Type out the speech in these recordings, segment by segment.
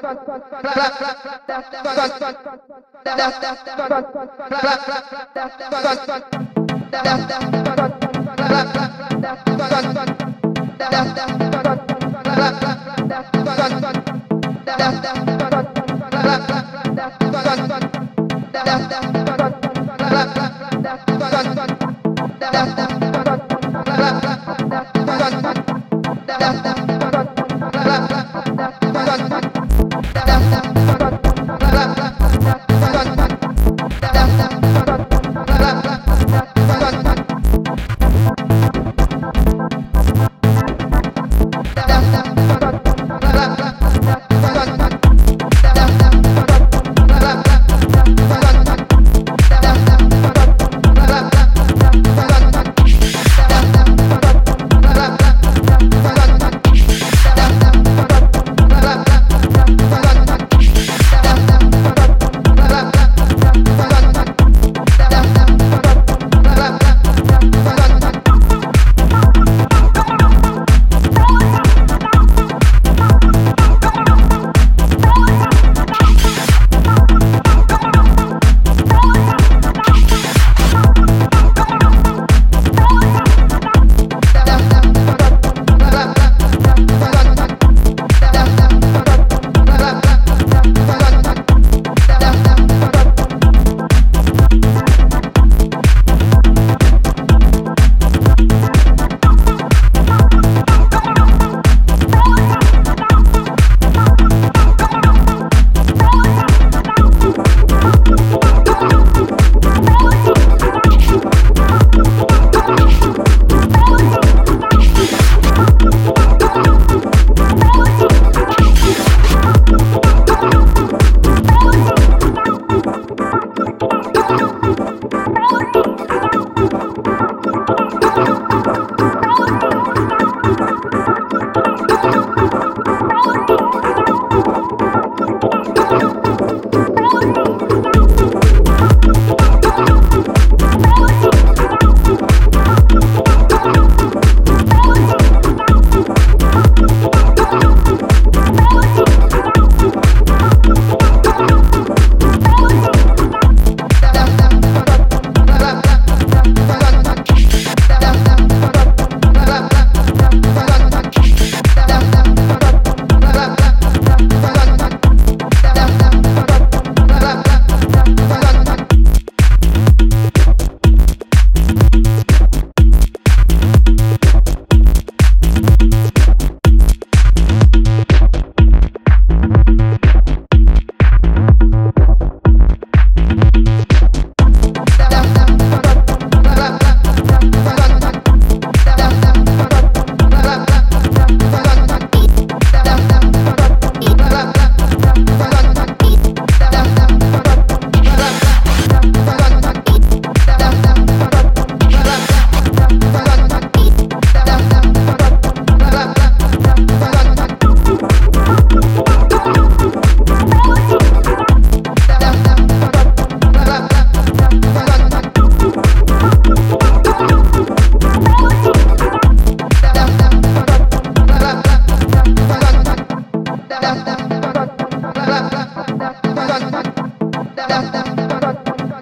da da Down, down.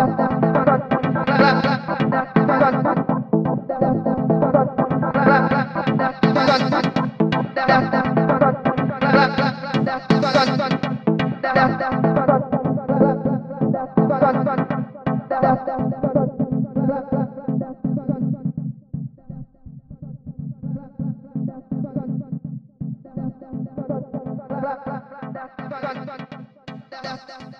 da da da